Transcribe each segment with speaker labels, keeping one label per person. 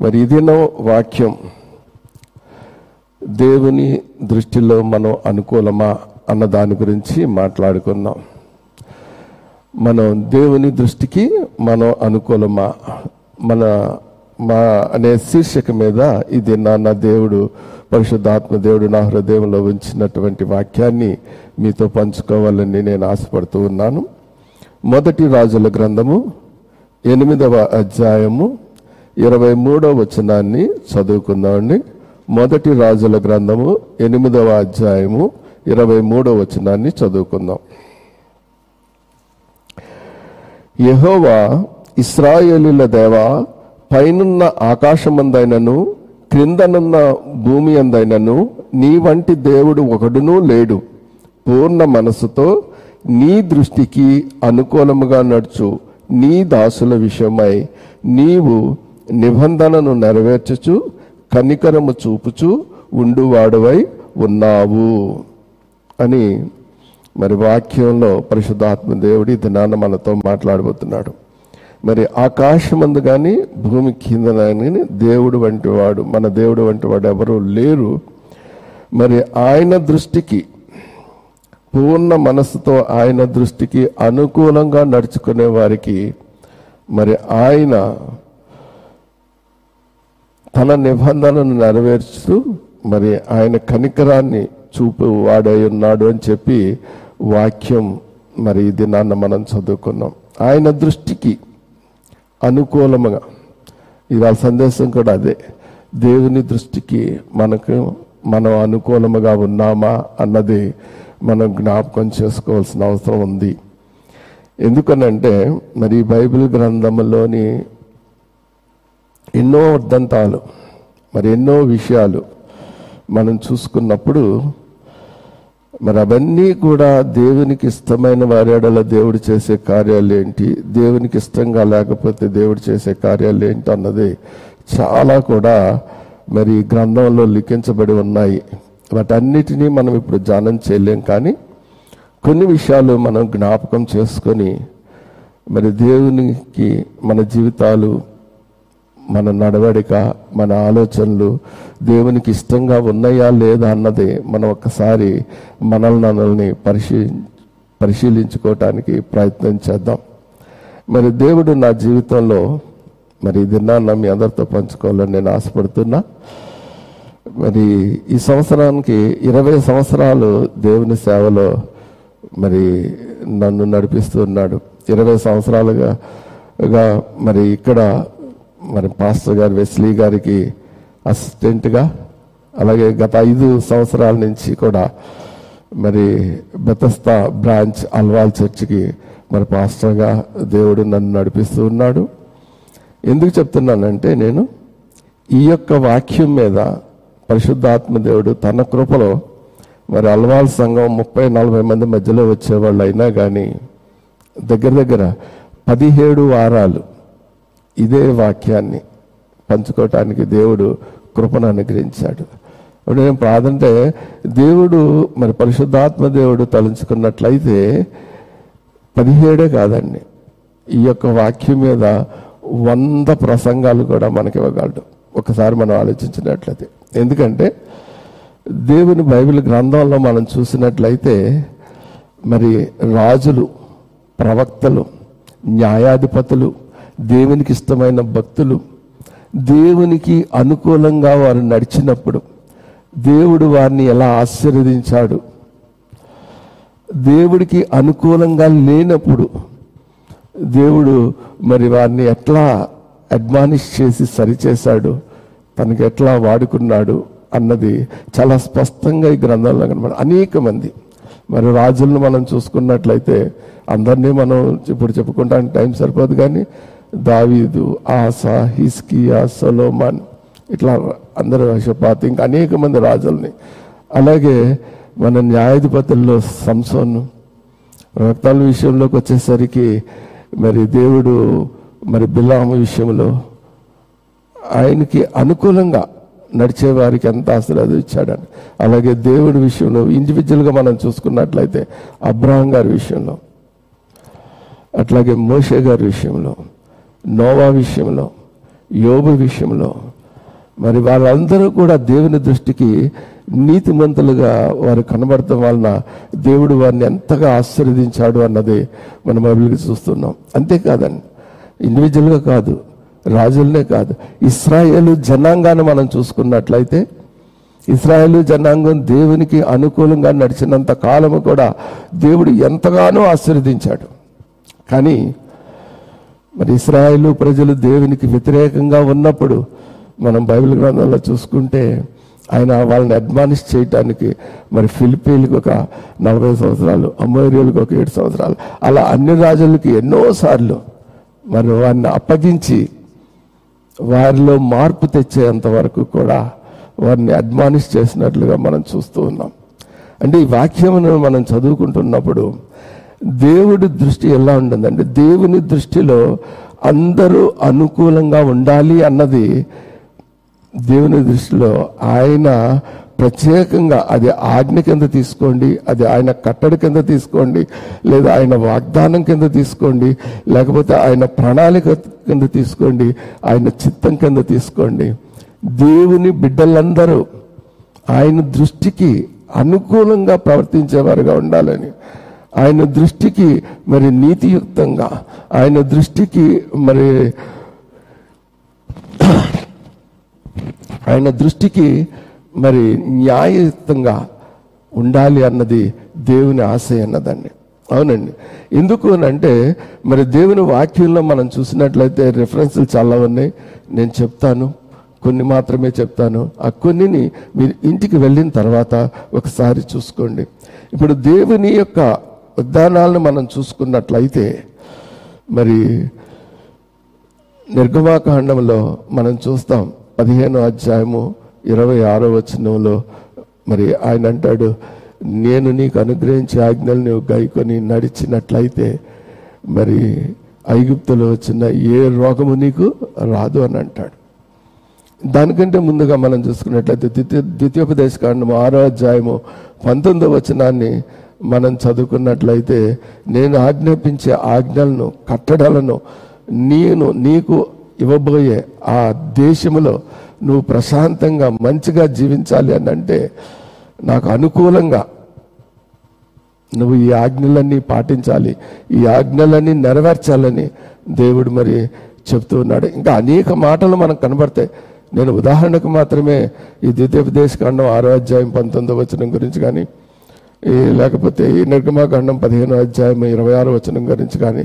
Speaker 1: మరి ఇదినో వాక్యం. దేవుని దృష్టిలో మనం అనుకూలమా అన్న దాని గురించి మాట్లాడుకుందాం. మనం దేవుని దృష్టికి మనం అనుకూలమా? మన మా అనే శీర్షిక మీద ఇది నాన్న దేవుడు పరిశుద్ధాత్మ దేవుడు నా హృదయంలో ఉంచినటువంటి వాక్యాన్ని మీతో పంచుకోవాలని నేను ఆశపడుతూ ఉన్నాను. మొదటి రాజుల గ్రంథము ఎనిమిదవ అధ్యాయము ఇరవై మూడో వచనాన్ని చదువుకుందామండి. మొదటి రాజుల గ్రంథము ఎనిమిదవ అధ్యాయము ఇరవై మూడో వచనాన్ని చదువుకుందాం. యహోవా ఇస్రాయేలీల దేవ పైనున్న ఆకాశమందైనను క్రిందనున్న భూమి అందైనను నీ వంటి దేవుడు ఒకడునూ లేడు. పూర్ణ మనసుతో నీ దృష్టికి అనుకూలముగా నడుచు నీ దాసుల విషయమై నీవు నిబంధనను నెరవేర్చుచు కనికరము చూపుచు ఉండువాడువై ఉన్నావు. అని మరి వాక్యంలో పరిశుద్ధాత్మ దేవుడి దినాన మనతో మాట్లాడబోతున్నాడు. మరి ఆకాశమందు కానీ భూమి కింద కానీ దేవుడు వంటి వాడు మన దేవుడు వంటి వాడు ఎవరూ లేరు. మరి ఆయన దృష్టికి పూర్ణ మనస్సుతో ఆయన దృష్టికి అనుకూలంగా నడుచుకునే వారికి మరి ఆయన తన నిబంధనను నెరవేర్చుతూ మరి ఆయన కనికరాన్ని చూపు వాడై ఉన్నాడు అని చెప్పి వాక్యం మరి ఈ దినాన్న మనం చదువుకున్నాం. ఆయన దృష్టికి అనుకూలముగా ఇవాళ సందేశం కూడా అదే. దేవుని దృష్టికి మనకు మనం అనుకూలముగా ఉన్నామా అన్నది మనం జ్ఞాపకం చేసుకోవాల్సిన అవసరం ఉంది. ఎందుకనంటే మరి బైబిల్ గ్రంథంలోని ఎన్నో అర్థంతాలు మరి ఎన్నో విషయాలు మనం చూసుకున్నప్పుడు మరి అవన్నీ కూడా దేవునికి ఇష్టమైన వారేడల దేవుడు చేసే కార్యాలు ఏంటి దేవునికి ఇష్టంగా లేకపోతే దేవుడు చేసే కార్యాలు ఏంటి అన్నది చాలా కూడా మరి గ్రంథంలో లిఖించబడి ఉన్నాయి. వాటన్నిటినీ మనం ఇప్పుడు ధ్యానం చేయలేం కానీ కొన్ని విషయాలు మనం జ్ఞాపకం చేసుకొని మరి దేవునికి మన జీవితాలు మన నడవడిక మన ఆలోచనలు దేవునికి ఇష్టంగా ఉన్నాయా లేదా అన్నది మనం ఒక్కసారి మనల్ని మనల్ని పరిశీ పరిశీలించుకోవటానికి ప్రయత్నం చేద్దాం. మరి దేవుడు నా జీవితంలో మరి దినాన్న మీ అందరితో పంచుకోవాలని నేను ఆశపడుతున్నా. మరి ఈ సంవత్సరానికి ఇరవై సంవత్సరాలు దేవుని సేవలో మరి నన్ను నడిపిస్తూ ఉన్నాడు. ఇరవై సంవత్సరాలుగా మరి ఇక్కడ మరి పాస్టర్ గారు వెస్లీ గారికి అసిస్టెంట్గా అలాగే గత ఐదు సంవత్సరాల నుంచి కూడా మరి బెతస్తా బ్రాంచ్ అల్వాల్ చర్చికి మరి పాస్టర్గా దేవుడు నన్ను నడిపిస్తూ ఉన్నాడు. ఎందుకు చెప్తున్నానంటే నేను ఈ యొక్క వాక్యం మీద పరిశుద్ధాత్మ దేవుడు తన కృపలో మరి అల్వాల్ సంఘం ముప్పై నలభై మంది మధ్యలో వచ్చేవాళ్ళు అయినా కానీ దగ్గర దగ్గర పదిహేడు వారాలు ఇదే వాక్యాన్ని పంచుకోవటానికి దేవుడు కృపను అనుగ్రహించాడు. ఇప్పుడు నేను ప్రాదంటే దేవుడు మరి పరిశుద్ధాత్మ దేవుడు తలంచుకున్నట్లయితే పదిహేడే కాదండి. ఈ యొక్క వాక్యం మీద వంద ప్రసంగాలు కూడా మనకి ఇవ్వగలడు. ఒకసారి మనం ఆలోచించినట్లయితే. ఎందుకంటే దేవుని బైబిల్ గ్రంథంలో మనం చూసినట్లయితే మరి రాజులు ప్రవక్తలు న్యాయాధిపతులు దేవునికి ఇష్టమైన భక్తులు దేవునికి అనుకూలంగా వారు నడిచినప్పుడు దేవుడు వారిని ఎలా ఆశీర్వదించాడు? దేవుడికి అనుకూలంగా లేనప్పుడు దేవుడు మరి వారిని ఎట్లా అడ్మానిష్ చేసి సరిచేశాడు? తనకి ఎట్లా వాడుకున్నాడు? అన్నది చాలా స్పష్టంగా ఈ గ్రంథంలో కనబడ అనేక మంది. మరి రాజులను మనం చూసుకున్నట్లయితే అందరినీ మనం ఇప్పుడు చెప్పుకుంటానికి టైం సరిపోదు కానీ దావీదు ఆసా హిస్కియా సొలోమన్ ఇట్లా అందరూ షపాత్ ఇంకా అనేక మంది రాజుల్ని. అలాగే మన న్యాయాధిపతుల్లో సంసోన్. రక్తాల విషయంలోకి వచ్చేసరికి మరి దేవుడు మరి బిలాము విషయంలో ఆయనకి అనుకూలంగా నడిచే వారికి ఎంత ఆశీర్వాదం ఇచ్చాడని. అలాగే దేవుడి విషయంలో ఇండివిజువల్గా మనం చూసుకున్నట్లయితే అబ్రహం గారి విషయంలో అట్లాగే మోషే గారి విషయంలో నోవా విషయంలో యోబు విషయంలో మరి వాళ్ళందరూ కూడా దేవుని దృష్టికి నీతిమంతులుగా వారు కనబడటం వలన దేవుడు వారిని ఎంతగా ఆశీర్వదించాడు అన్నది మనం బైబిల్కి చూస్తున్నాం. అంతేకాదండి ఇండివిజువల్గా కాదు రాజులనే కాదు ఇస్రాయేలు జనాంగాన్ని మనం చూసుకున్నట్లయితే ఇస్రాయేలు జనాంగం దేవునికి అనుకూలంగా నడిచినంత కాలము కూడా దేవుడు ఎంతగానో ఆశీర్వదించాడు. కానీ మరి ఇస్రాయేలు ప్రజలు దేవునికి వ్యతిరేకంగా ఉన్నప్పుడు మనం బైబిల్ గ్రంథంలో చూసుకుంటే ఆయన వాళ్ళని అడ్మానిష్ చేయటానికి మరి ఫిలిపీన్లకు ఒక నలభై సంవత్సరాలు అమోరియలకు ఒక ఏడు సంవత్సరాలు అలా అన్ని రాజులకి ఎన్నోసార్లు మరి వారిని అప్పగించి వారిలో మార్పు తెచ్చేంత వరకు కూడా వారిని అడ్మానిష్ చేసినట్లుగా మనం చూస్తూ ఉన్నాం. అంటే ఈ వాక్యమును మనం చదువుకుంటున్నప్పుడు దేవుడి దృష్టి ఎలా ఉంటుందంటే దేవుని దృష్టిలో అందరూ అనుకూలంగా ఉండాలి అన్నది దేవుని దృష్టిలో ఆయన ప్రత్యేకంగా అది ఆజ్ఞ కింద తీసుకోండి అది ఆయన కట్టడి కింద తీసుకోండి లేదా ఆయన వాగ్దానం కింద తీసుకోండి లేకపోతే ఆయన ప్రణాళిక కింద తీసుకోండి ఆయన చిత్తం కింద తీసుకోండి. దేవుని బిడ్డలందరూ ఆయన దృష్టికి అనుకూలంగా ప్రవర్తించేవారుగా ఉండాలని. ఆయన దృష్టికి మరి నీతియుక్తంగా ఆయన దృష్టికి మరి ఆయన దృష్టికి మరి న్యాయయుక్తంగా ఉండాలి అన్నది దేవుని ఆశ అన్నదండి. అవునండి. ఎందుకు అని అంటే మరి దేవుని వాక్యంలో మనం చూసినట్లయితే రిఫరెన్స్లు చాలా ఉన్నాయి. నేను చెప్తాను. కొన్ని మాత్రమే చెప్తాను. ఆ కొన్నిని మీరు ఇంటికి వెళ్ళిన తర్వాత ఒకసారి చూసుకోండి. ఇప్పుడు దేవుని యొక్క ఉద్యానాలను మనం చూసుకున్నట్లయితే మరి నిర్గమాకాండంలో మనం చూస్తాం పదిహేనో అధ్యాయము ఇరవై ఆరో వచనంలో మరి ఆయన అంటాడు నేను నీకు అనుగ్రహించే ఆజ్ఞలు నువ్వు గైకొని నడిచినట్లయితే మరి ఐగుప్తులో వచ్చిన ఏ రోగము నీకు రాదు అని అంటాడు. దానికంటే ముందుగా మనం చూసుకున్నట్లయితే ద్వితీయ ద్వితీయోపదేశ కాండము ఆరో అధ్యాయము పంతొమ్మిదో వచనాన్ని మనం చదువుకున్నట్లయితే నేను ఆజ్ఞాపించే ఆజ్ఞలను కట్టడాలను నేను నీకు ఇవ్వబోయే ఆ దేశంలో నువ్వు ప్రశాంతంగా మంచిగా జీవించాలి అని అంటే నాకు అనుకూలంగా నువ్వు ఈ ఆజ్ఞలన్నీ పాటించాలి. ఈ ఆజ్ఞలన్నీ నెరవేర్చాలని దేవుడు మరి చెప్తూ ఉన్నాడు. ఇంకా అనేక మాటలు మనకు కనబడతాయి. నేను ఉదాహరణకు మాత్రమే ఈ ద్వితీయోపదేశ కాండం ఆరో అధ్యాయం పంతొమ్మిదో వచనం గురించి కానీ ఈ లేకపోతే ఈ నిర్గమాకాండం పదిహేనో అధ్యాయం ఇరవై ఆరు వచనం గురించి కానీ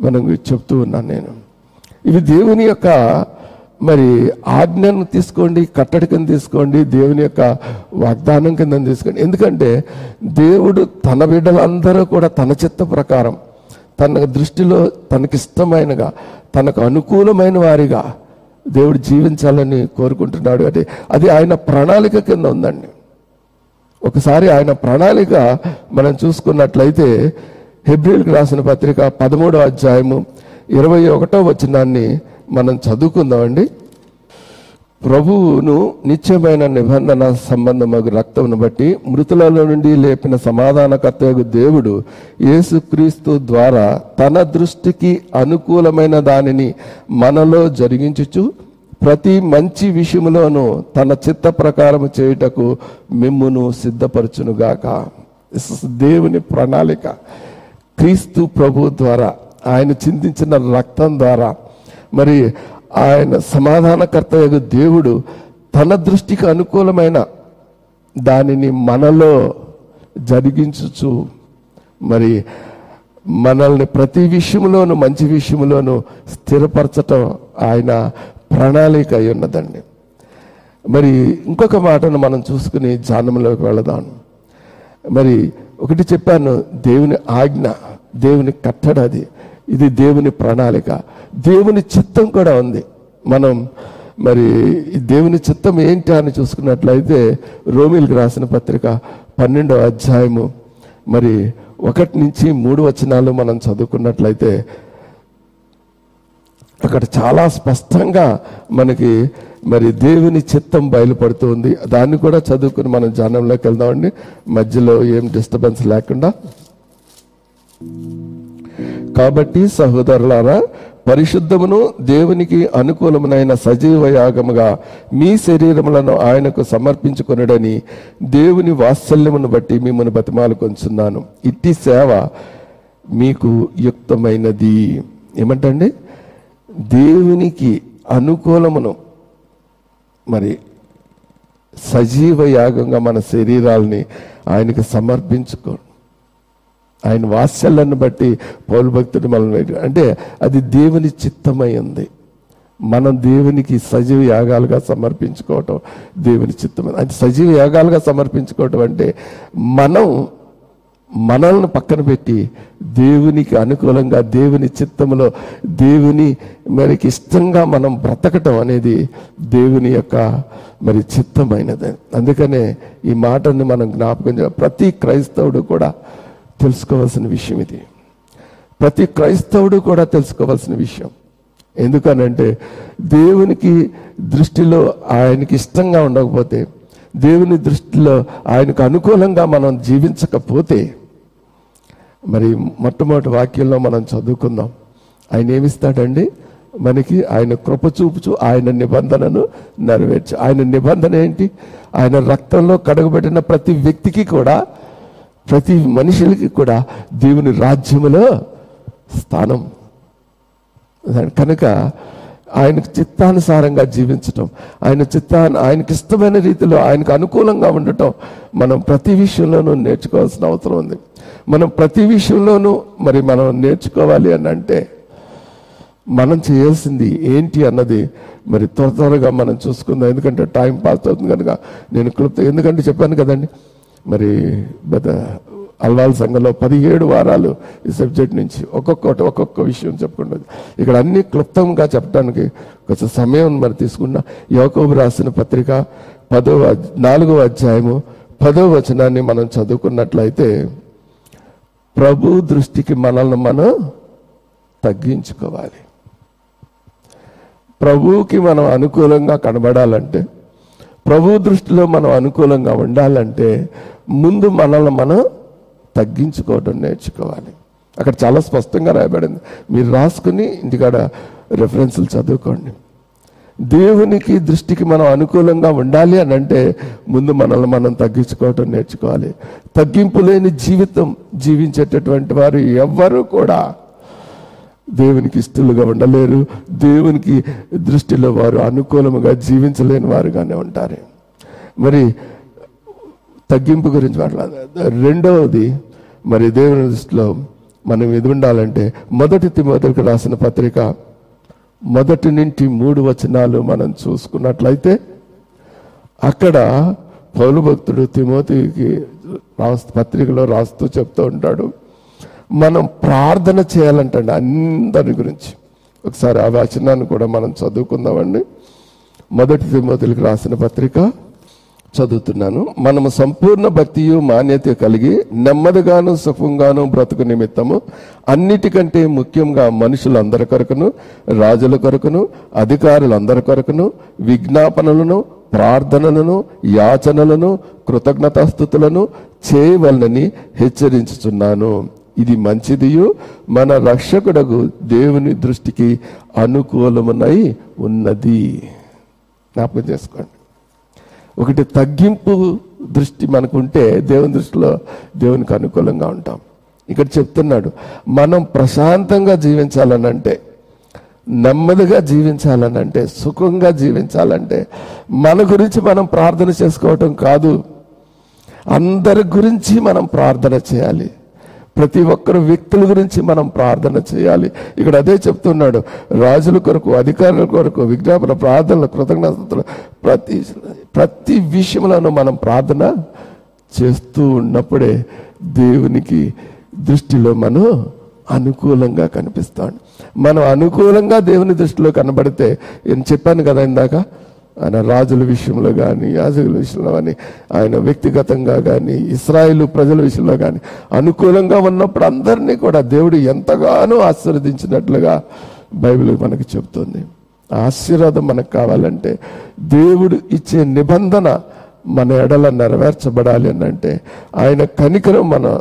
Speaker 1: మనం చెప్తూ ఉన్నాను నేను. ఇవి దేవుని యొక్క మరి ఆజ్ఞను తీసుకోండి కట్టడి కింద తీసుకోండి దేవుని యొక్క వాగ్దానం కింద తీసుకోండి. ఎందుకంటే దేవుడు తన బిడ్డలందరూ కూడా తన చిత్త ప్రకారం తన దృష్టిలో తనకిష్టమైనగా తనకు అనుకూలమైన వారిగా దేవుడు జీవించాలని కోరుకుంటున్నాడు. అంటే అది ఆయన ప్రణాళిక కింద ఉందండి. ఒకసారి ఆయన ప్రణాళిక మనం చూసుకున్నట్లయితే హెబ్రిల్కి రాసిన పత్రిక పదమూడో అధ్యాయము ఇరవై ఒకటో వచనాన్ని మనం చదువుకుందామండి. ప్రభువును నిత్యమైన నిబంధన సంబంధమగు రక్తమును బట్టి మృతులలో నుండి లేపిన సమాధానకర్తయగు దేవుడు యేసుక్రీస్తు ద్వారా తన దృష్టికి అనుకూలమైన దానిని మనలో జరిగించుచు ప్రతి మంచి విషయంలోనూ తన చిత్త ప్రకారం చేయుటకు మిమ్మును సిద్ధపరచునుగాక. దేవుని ప్రణాళిక. క్రీస్తు ప్రభు ద్వారా ఆయన చింతించిన రక్తం ద్వారా మరి ఆయన సమాధానకర్త యొక్క దేవుడు తన దృష్టికి అనుకూలమైన దానిని మనలో జరిగించుచు మరి మనల్ని ప్రతి విషయంలోనూ మంచి విషయంలోనూ స్థిరపరచటం ఆయన ప్రణాళిక అయి ఉన్నదండి. మరి ఇంకొక మాటను మనం చూసుకుని ధ్యానంలోకి వెళదాం. మరి ఒకటి చెప్పాను దేవుని ఆజ్ఞ దేవుని కట్టడది ఇది దేవుని ప్రణాళిక. దేవుని చిత్తం కూడా ఉంది. మనం మరి ఈ దేవుని చిత్తం ఏంటి అని చూసుకున్నట్లయితే రోమిల్కి రాసిన పత్రిక పన్నెండవ అధ్యాయము. మరి ఒకటి నుంచి మూడు వచనాలు మనం చదువుకున్నట్లయితే అక్కడ చాలా స్పష్టంగా మనకి మరి దేవుని చిత్తం బయలుపడుతుంది. దాన్ని కూడా చదువుకుని మనం జానంలోకి వెళ్దామండి. మధ్యలో ఏం డిస్టర్బెన్స్ లేకుండా. కాబట్టి సహోదరులారా పరిశుద్ధమును దేవునికి అనుకూలమునైన సజీవ యాగముగా మీ శరీరములను ఆయనకు సమర్పించుకొనడని దేవుని వాత్సల్యమును బట్టి మిమ్మల్ని బతిమాలు కొంచున్నాను. ఇట్టి సేవ మీకు యుక్తమైనది. ఏమంటండి? దేవునికి అనుకూలమును మరి సజీవ యాగంగా మన శరీరాల్ని ఆయనకి సమర్పించుకో ఆయన వాత్సల్యాన్ని బట్టి పౌరు భక్తుడు మనం అంటే అది దేవుని చిత్తమై ఉంది. మనం దేవునికి సజీవ యాగాలుగా సమర్పించుకోవటం దేవుని చిత్తమై అంటే సజీవ యాగాలుగా సమర్పించుకోవటం అంటే మనం మనల్ని పక్కన పెట్టి దేవునికి అనుకూలంగా దేవుని చిత్తములో దేవుని మరికి ఇష్టంగా మనం బ్రతకటం అనేది దేవుని యొక్క మరి చిత్తమైనది. అందుకనే ఈ మాటని మనం జ్ఞాపకం చేయాలి. ప్రతి క్రైస్తవుడు కూడా తెలుసుకోవాల్సిన విషయం ఇది. ప్రతి క్రైస్తవుడు కూడా తెలుసుకోవాల్సిన విషయం. ఎందుకనంటే దేవునికి దృష్టిలో ఆయనకి ఇష్టంగా ఉండకపోతే దేవుని దృష్టిలో ఆయనకు అనుకూలంగా మనం జీవించకపోతే మరి మొట్టమొదటి వాక్యంలో మనం చదువుకుందాం. ఆయన ఏమిస్తాడండి? మనకి ఆయన కృప చూపుచు ఆయన నిబంధనను నెరవేర్చు. ఆయన నిబంధన ఏంటి? ఆయన రక్తంలో కడగబెట్టిన ప్రతి వ్యక్తికి కూడా ప్రతి మనుషులకి కూడా దేవుని రాజ్యములో స్థానం. కనుక ఆయనకు చిత్తానుసారంగా జీవించటం ఆయన చిత్తాన్ని ఆయనకి ఇష్టమైన రీతిలో ఆయనకు అనుకూలంగా ఉండటం మనం ప్రతి విషయంలోనూ నేర్చుకోవాల్సిన అవసరం ఉంది. మనం ప్రతి విషయంలోనూ మరి మనం నేర్చుకోవాలి అని అంటే మనం చేయాల్సింది ఏంటి అన్నది మరి త్వర త్వరగా మనం చూసుకుందాం. ఎందుకంటే టైం పాస్ అవుతుంది కనుక నేను క్లుప్త ఎందుకంటే చెప్పాను కదండి. మరి గత అల్వాల్ సంఘంలో పదిహేడు వారాలు ఈ సబ్జెక్ట్ నుంచి ఒక్కొక్కటి ఒక్కొక్క విషయం చెప్పుకుంటుంది ఇక్కడ అన్ని క్లుప్తంగా చెప్పడానికి కొంచెం సమయం మరి తీసుకున్న యోకోబు రాసిన పత్రిక పదో నాలుగో అధ్యాయము పదో వచనాన్ని మనం చదువుకున్నట్లయితే ప్రభు దృష్టికి మనల్ని మనం తగ్గించుకోవాలి. ప్రభువుకి మనం అనుకూలంగా కనబడాలంటే ప్రభు దృష్టిలో మనం అనుకూలంగా ఉండాలంటే ముందు మనల్ని మనం తగ్గించుకోవడం నేర్చుకోవాలి. అక్కడ చాలా స్పష్టంగా రాయబడింది. మీరు రాసుకుని ఇంటికాడ రెఫరెన్సులు చదువుకోండి. దేవునికి దృష్టికి మనం అనుకూలంగా ఉండాలి అని అంటే ముందు మనల్ని మనం తగ్గించుకోవటం నేర్చుకోవాలి. తగ్గింపు లేని జీవితం జీవించేటటువంటి వారు ఎవ్వరూ కూడా దేవునికి ఇష్టలుగా ఉండలేరు. దేవునికి దృష్టిలో వారు అనుకూలముగా జీవించలేని వారుగానే ఉంటారు. మరి తగ్గింపు గురించి మాట్లాడాలి రెండవది మరి దేవుని దృష్టిలో మనం ఇది ఉండాలంటే మొదటి తిమోతులకు రాసిన పత్రిక మొదటి నుండి మూడు వచనాలు మనం చూసుకున్నట్లయితే అక్కడ పౌలు భక్తుడు తిమోతికి రాస్తూ పత్రికలో రాస్తూ చెప్తూ ఉంటాడు. మనం ప్రార్థన చేయాలంటండి అందరి గురించి. ఒకసారి ఆ వచనాన్ని కూడా మనం చదువుకుందామండి. మొదటి తిమోతులకు రాసిన పత్రిక చదువుతున్నాను. మనము సంపూర్ణ భక్తియు మాన్యత కలిగి నెమ్మదిగాను సుఖంగాను బ్రతుకు నిమిత్తము. అన్నిటికంటే ముఖ్యంగా మనుషులందరి కొరకును రాజుల కొరకును అధికారులందరి కొరకును విజ్ఞాపనలను ప్రార్థనలను యాచనలను కృతజ్ఞతాస్థుతులను చేయవలనని హెచ్చరించుచున్నాను. ఇది మంచిదియు మన రక్షకుడకు దేవుని దృష్టికి అనుకూలమునై ఉన్నది. జ్ఞాపకం చేసుకోండి. ఒకటి తగ్గింపు దృష్టి మనకు ఉంటే దేవుని దృష్టిలో దేవునికి అనుకూలంగా ఉంటాం. ఇక్కడ చెప్తున్నాడు మనం ప్రశాంతంగా జీవించాలనంటే నెమ్మదిగా జీవించాలనంటే సుఖంగా జీవించాలంటే మన గురించి మనం ప్రార్థన చేసుకోవటం కాదు. అందరి గురించి మనం ప్రార్థన చేయాలి. ప్రతి ఒక్కరు వ్యక్తుల గురించి మనం ప్రార్థన చేయాలి. ఇక్కడ అదే చెప్తున్నాడు. రాజుల కొరకు అధికారుల కొరకు విజ్ఞాపన ప్రార్థనలు కృతజ్ఞతలు ప్రతి ప్రతి విషయంలోనూ మనం ప్రార్థన చేస్తూ ఉన్నప్పుడే దేవునికి దృష్టిలో మనం అనుకూలంగా కనిపిస్తాడు. మనం అనుకూలంగా దేవుని దృష్టిలో కనబడితే నేను చెప్పాను కదా ఇందాక ఆయన రాజుల విషయంలో కానీ యాజకుల విషయంలో కానీ ఆయన వ్యక్తిగతంగా కానీ ఇస్రాయిల్ ప్రజల విషయంలో కానీ అనుకూలంగా ఉన్నప్పుడు అందరినీ కూడా దేవుడు ఎంతగానో ఆశీర్వదించినట్లుగా బైబిల్ మనకు చెబుతుంది. ఆశీర్వాదం మనకు కావాలంటే దేవుడు ఇచ్చే నిబంధన మన ఎడల నెరవేర్చబడాలి అని అంటే ఆయన కనికరం మన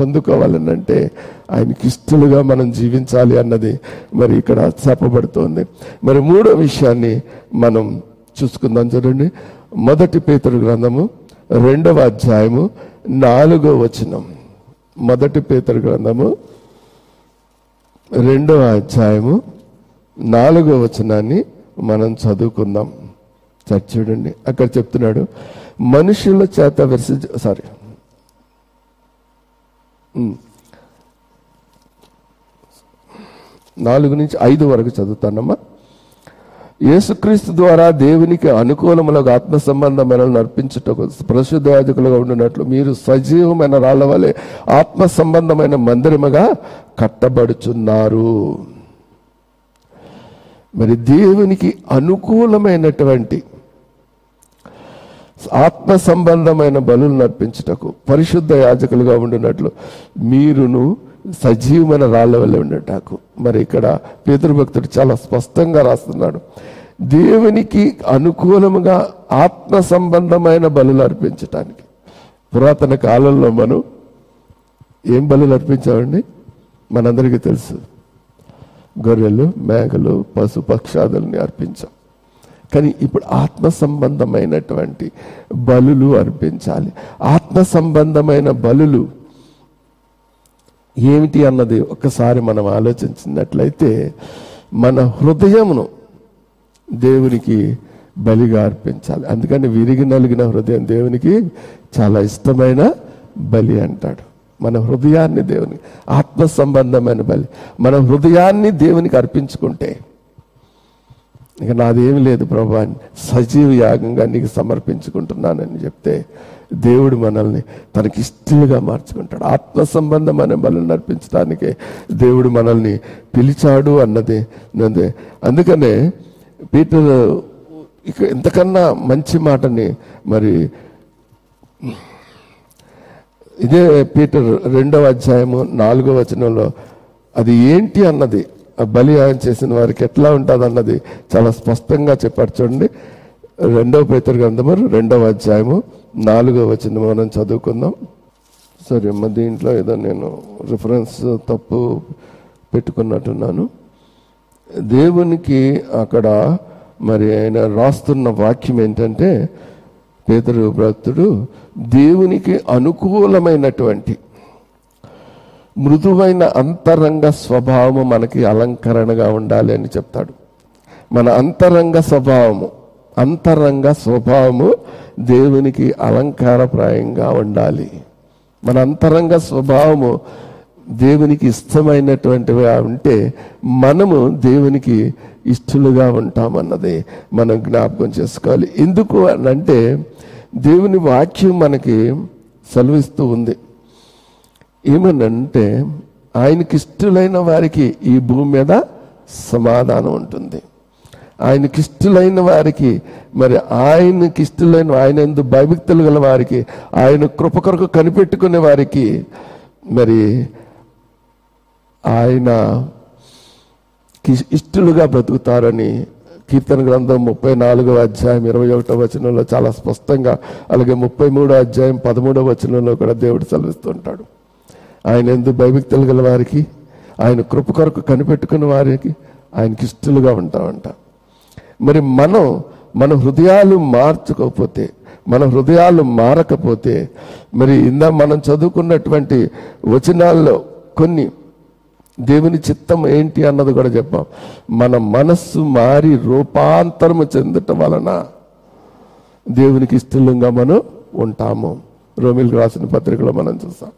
Speaker 1: పొందుకోవాలని అంటే ఆయనకి ఇష్టలుగా మనం జీవించాలి అన్నది మరి ఇక్కడ చెప్పబడుతోంది. మరి మూడో విషయాన్ని మనం చూసుకుందాం చూడండి. మొదటి పేతురు గ్రంథము రెండవ అధ్యాయము నాలుగో వచనం. మొదటి పేతురు గ్రంథము రెండవ అధ్యాయము నాలుగో వచనాన్ని మనం చదువుకుందాం. చర్చ చూడండి. అక్కడ చెప్తున్నాడు మనుషుల చేత విసర్జ సారీ నాలుగు నుంచి ఐదు వరకు చదువుతానమ్మా. యేసుక్రీస్తు ద్వారా దేవునికి అనుకూలములకు ఆత్మ సంబంధమైన నర్పించుటకు పరిశుద్ధాధికులుగా ఉండినట్లు మీరు సజీవమైన రాళ్ళ వలె ఆత్మ సంబంధమైన మందిరముగా కట్టబడుచున్నారు. మరి దేవునికి అనుకూలమైనటువంటి ఆత్మ సంబంధమైన బలులు నడిపించుటకు పరిశుద్ధ యాజకులుగా ఉండినట్లు మీరును సజీవమైన రాళ్ళ వల్ల ఉండేటాకు. మరి ఇక్కడ పేతృభక్తుడు చాలా స్పష్టంగా రాస్తున్నాడు. దేవునికి అనుకూలముగా ఆత్మ సంబంధమైన బలులు అర్పించటానికి. పురాతన కాలంలో మనం ఏం బలులు అర్పించామండి? మనందరికీ తెలుసు. గొర్రెలు మేకలు పశు పక్షాదుల్ని అర్పించాం. కానీ ఇప్పుడు ఆత్మ సంబంధమైనటువంటి బలులు అర్పించాలి. ఆత్మ సంబంధమైన బలులు ఏమిటి అన్నది ఒక్కసారి మనం ఆలోచించినట్లయితే మన హృదయమును దేవునికి బలిగా అర్పించాలి. అందుకని విరిగి నలిగిన హృదయం దేవునికి చాలా ఇష్టమైన బలి అంటాడు. మన హృదయాన్ని దేవునికి ఆత్మ సంబంధమైన బలి. మన హృదయాన్ని దేవునికి అర్పించుకుంటే ఇక నాదేమి లేదు ప్రభు సజీవ యాగంగా నీకు సమర్పించుకుంటున్నానని చెప్తే దేవుడు మనల్ని తనకి ఇష్టలుగా మార్చుకుంటాడు. ఆత్మ సంబంధమైన బలం నర్పించడానికే దేవుడు మనల్ని పిలిచాడు అన్నది అందుకనే పీటర్ ఇక ఎంతకన్నా మంచి మాటని మరి ఇదే పీటర్ రెండవ అధ్యాయము నాలుగవ వచనంలో అది ఏంటి అన్నది ఆ బలి ఆయన చేసిన వారికి ఎట్లా ఉంటుంది అన్నది చాలా స్పష్టంగా చెప్పాడు చూడండి. రెండవ పేతరు గ్రంథము రెండవ అధ్యాయము నాలుగవ వచ్చిన మనం చదువుకుందాం. సరే అమ్మ దీంట్లో ఏదో నేను రిఫరెన్స్ తప్పు పెట్టుకున్నట్టున్నాను. దేవునికి అక్కడ మరి ఆయన రాస్తున్న వాక్యం ఏంటంటే పేదరు భక్తుడు దేవునికి అనుకూలమైనటువంటి మృదువైన అంతరంగ స్వభావము మనకి అలంకరణగా ఉండాలి అని చెప్తాడు. మన అంతరంగ స్వభావము అంతరంగ స్వభావము దేవునికి అలంకారప్రాయంగా ఉండాలి. మన అంతరంగ స్వభావము దేవునికి ఇష్టమైనటువంటివిగా ఉంటే మనము దేవునికి ఇష్టలుగా ఉంటామన్నది మనం జ్ఞాపకం చేసుకోవాలి. ఎందుకు అనంటే అంటే దేవుని వాక్యం మనకి సెలవిస్తూ ఉంది. ఏమనంటే ఆయనకి ఇష్టలైన వారికి ఈ భూమి మీద సమాధానం ఉంటుంది. ఆయనకి ఇష్టలైన వారికి మరి ఆయనకి ఇష్టలైన ఆయన ఎందు భయభక్తులు గల వారికి ఆయన కృప కొరకు కనిపెట్టుకునే వారికి మరి ఆయన ఇష్టలుగా బ్రతుకుతారని కీర్తన గ్రంథం ముప్పై నాలుగవ అధ్యాయం ఇరవై ఒకటో వచనంలో చాలా స్పష్టంగా అలాగే ముప్పై మూడో అధ్యాయం పదమూడవ వచనంలో కూడా దేవుడు సెలవిస్తుంటాడు. ఆయన ఎందు భయభక్తులు గల వారికి ఆయన కృప కొరకు కనిపెట్టుకున్న వారికి ఆయనకి ఇష్టలుగా ఉంటామంట మరి మనం మన హృదయాలు మార్చుకోకపోతే మన హృదయాలు మారకపోతే మరి ఇందా మనం చదువుకున్నటువంటి వచనాల్లో కొన్ని దేవుని చిత్తం ఏంటి అన్నది కూడా చెప్పాం. మన మనస్సు మారి రూపాంతరము చెందటం వలన దేవునికి ఇష్టంగా మనం ఉంటాము. రోమిల్ రాసిన పత్రికలో మనం చూస్తాం.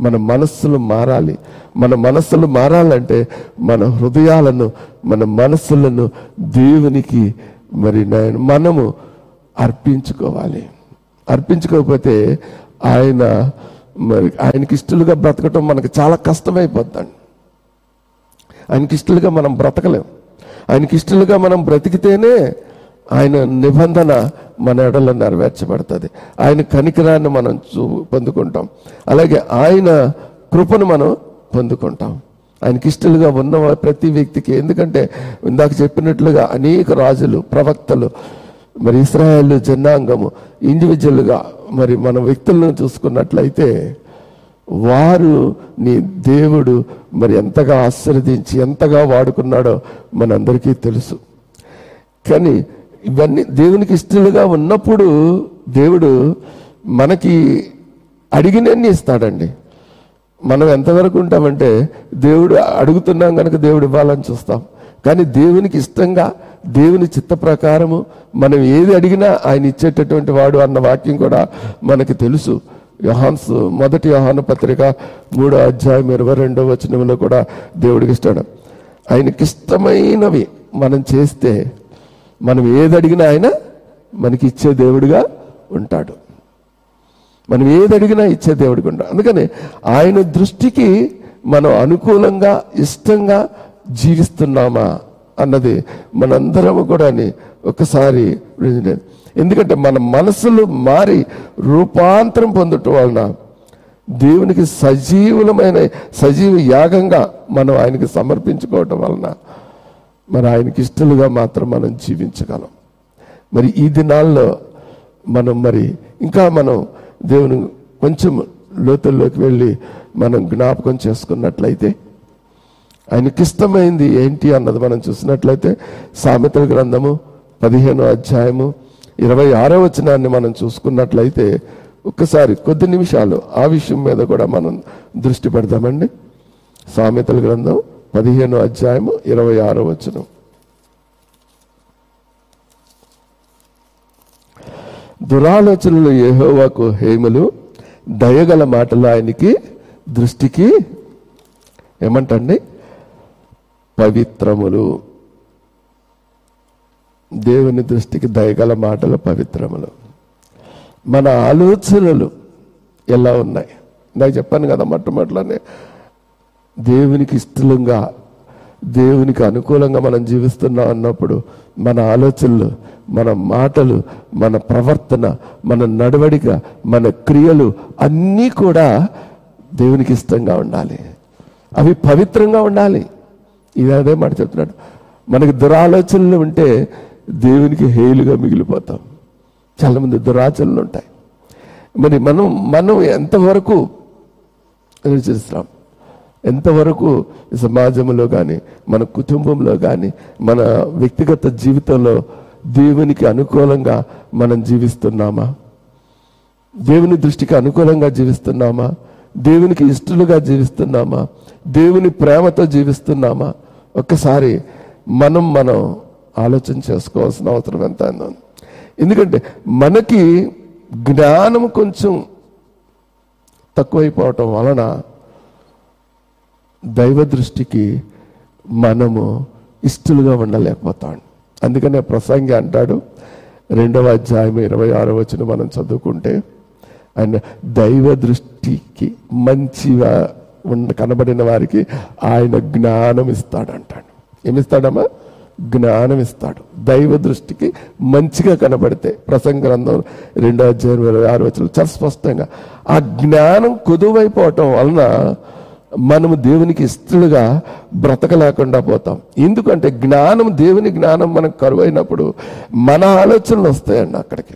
Speaker 1: మన మనస్సులు మారాలి. మన మనస్సులు మారాలంటే మన హృదయాలను మన మనస్సులను దేవునికి మరి మనము అర్పించుకోవాలి. అర్పించుకోకపోతే ఆయన మరి ఆయనకి ఇష్టలుగా బ్రతకటం మనకు చాలా కష్టమైపోద్దండి. ఆయనకి ఇష్టలుగా మనం బ్రతకలేం. ఆయనకి ఇష్టలుగా మనం బ్రతికితేనే ఆయన నిబంధన మన ఎడలో నెరవేర్చబడుతుంది. ఆయన కనికరాన్ని మనం చూ పొందుకుంటాం. అలాగే ఆయన కృపను మనం పొందుకుంటాం. ఆయనకి ఇష్టలుగా ఉన్న ప్రతి వ్యక్తికి. ఎందుకంటే ఇందాక చెప్పినట్లుగా అనేక రాజులు ప్రవక్తలు మరి ఇస్రాయేల్ జనాంగము ఇండివిజువల్గా మరి మన వ్యక్తులను చూసుకున్నట్లయితే వారు నీ దేవుడు మరి ఎంతగా ఆశీర్వదించి ఎంతగా వాడుకున్నాడో మనందరికీ తెలుసు. కానీ ఇవన్నీ దేవునికి ఇష్టలుగా ఉన్నప్పుడు దేవుడు మనకి అడిగినన్ని ఇస్తాడండి. మనం ఎంతవరకు ఉంటామంటే దేవుడు అడుగుతున్నాం కనుక దేవుడు ఇవ్వాలని చూస్తాం. కానీ దేవునికి ఇష్టంగా దేవుని చిత్త ప్రకారము మనం ఏది అడిగినా ఆయన ఇచ్చేటటువంటి వాడు అన్న వాక్యం కూడా మనకి తెలుసు. యోహాన్స్ మొదటి యోహాను పత్రిక మూడో అధ్యాయం ఇరవై రెండో వచనంలో కూడా దేవుడికి ఇస్తాడు. ఆయనకిష్టమైనవి మనం చేస్తే మనం ఏది అడిగినా ఆయన మనకి ఇచ్చే దేవుడిగా ఉంటాడు. మనం ఏది అడిగినా ఇచ్చే దేవుడికి ఉంటాడు. అందుకని ఆయన దృష్టికి మనం అనుకూలంగా ఇష్టంగా జీవిస్తున్నామా అన్నది మనందరం కూడా ఒకసారి ఎందుకంటే మన మనసులు మారి రూపాంతరం పొందటం వలన దేవునికి సజీవులమైన సజీవ యాగంగా మనం ఆయనకి సమర్పించుకోవటం వలన మరి ఆయనకి ఇష్టలుగా మాత్రం మనం జీవించగలం. మరి ఈ దినాల్లో మనం మరి ఇంకా మనం దేవుని కొంచెం లోతుల్లోకి వెళ్ళి మనం జ్ఞాపకం చేసుకున్నట్లయితే ఆయనకి ఇష్టమైంది ఏంటి అన్నది మనం చూసినట్లయితే సామెతల గ్రంథము పదిహేనో అధ్యాయము ఇరవై ఆరో వచనాన్ని మనం చూసుకున్నట్లయితే ఒక్కసారి కొద్ది నిమిషాలు ఆ విషయం మీద కూడా మనం దృష్టి పెడదామండి. సామెతల గ్రంథం పదిహేను అధ్యాయము ఇరవై ఆరో వచనం. దురాలోచనలు ఏహోవాకు హేములు దయగల మాటలు ఆయనకి దృష్టికి ఏమంటండి? పవిత్రములు. దేవుని దృష్టికి దయగల మాటలు పవిత్రములు. మన ఆలోచనలు ఎలా ఉన్నాయి? నాకు చెప్పాను కదా మొట్టమొదటిలోనే దేవునికి ఇష్టంగా దేవునికి అనుకూలంగా మనం జీవిస్తున్నాం అన్నప్పుడు మన ఆలోచనలు మన మాటలు మన ప్రవర్తన మన నడవడిక మన క్రియలు అన్నీ కూడా దేవునికి ఇష్టంగా ఉండాలి. అవి పవిత్రంగా ఉండాలి. ఇది అదే మాట చెప్తున్నాడు. మనకి దురాలోచనలు ఉంటే దేవునికి హేలుగా మిగిలిపోతాం. చాలామంది దురాచనలు ఉంటాయి. మరి మనం మనం ఎంతవరకు చేస్తున్నాం? ఎంతవరకు సమాజంలో కానీ మన కుటుంబంలో కానీ మన వ్యక్తిగత జీవితంలో దేవునికి అనుకూలంగా మనం జీవిస్తున్నామా? దేవుని దృష్టికి అనుకూలంగా జీవిస్తున్నామా? దేవునికి ఇష్టలుగా జీవిస్తున్నామా? దేవుని ప్రేమతో జీవిస్తున్నామా? ఒక్కసారి మనం మనం ఆలోచన చేసుకోవాల్సిన అవసరం ఎంత ఎందుకంటే మనకి జ్ఞానం కొంచెం తక్కువైపోవటం వలన దైవ దృష్టికి మనము ఇష్టలుగా ఉండలేకపోతాం. అందుకనే ప్రసంగి అంటాడు రెండవ అధ్యాయం ఇరవై ఆరో వచ్చిన మనం చదువుకుంటే ఆయన దైవ దృష్టికి మంచిగా ఉన్న కనబడిన వారికి ఆయన జ్ఞానం ఇస్తాడు అంటాడు. ఏమిస్తాడమ్మా? జ్ఞానం ఇస్తాడు. దైవ దృష్టికి మంచిగా కనబడితే ప్రసంగ గ్రంథం రెండో అధ్యాయం ఇరవై ఆరు వచ్చిన చాలా స్పష్టంగా ఆ జ్ఞానం కుదువైపోవటం వలన మనము దేవునికి ఇష్టలుగా బ్రతకలేకుండా పోతాం. ఎందుకంటే జ్ఞానం దేవుని జ్ఞానం మనకు కరువైనప్పుడు మన ఆలోచనలు వస్తాయండి అక్కడికి.